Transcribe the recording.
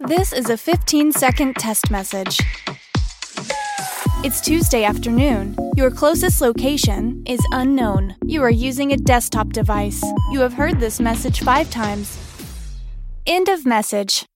This is a 15 second test message. It's Tuesday afternoon. Your closest location is unknown. You are using a desktop device. You have heard this message five times. End of message.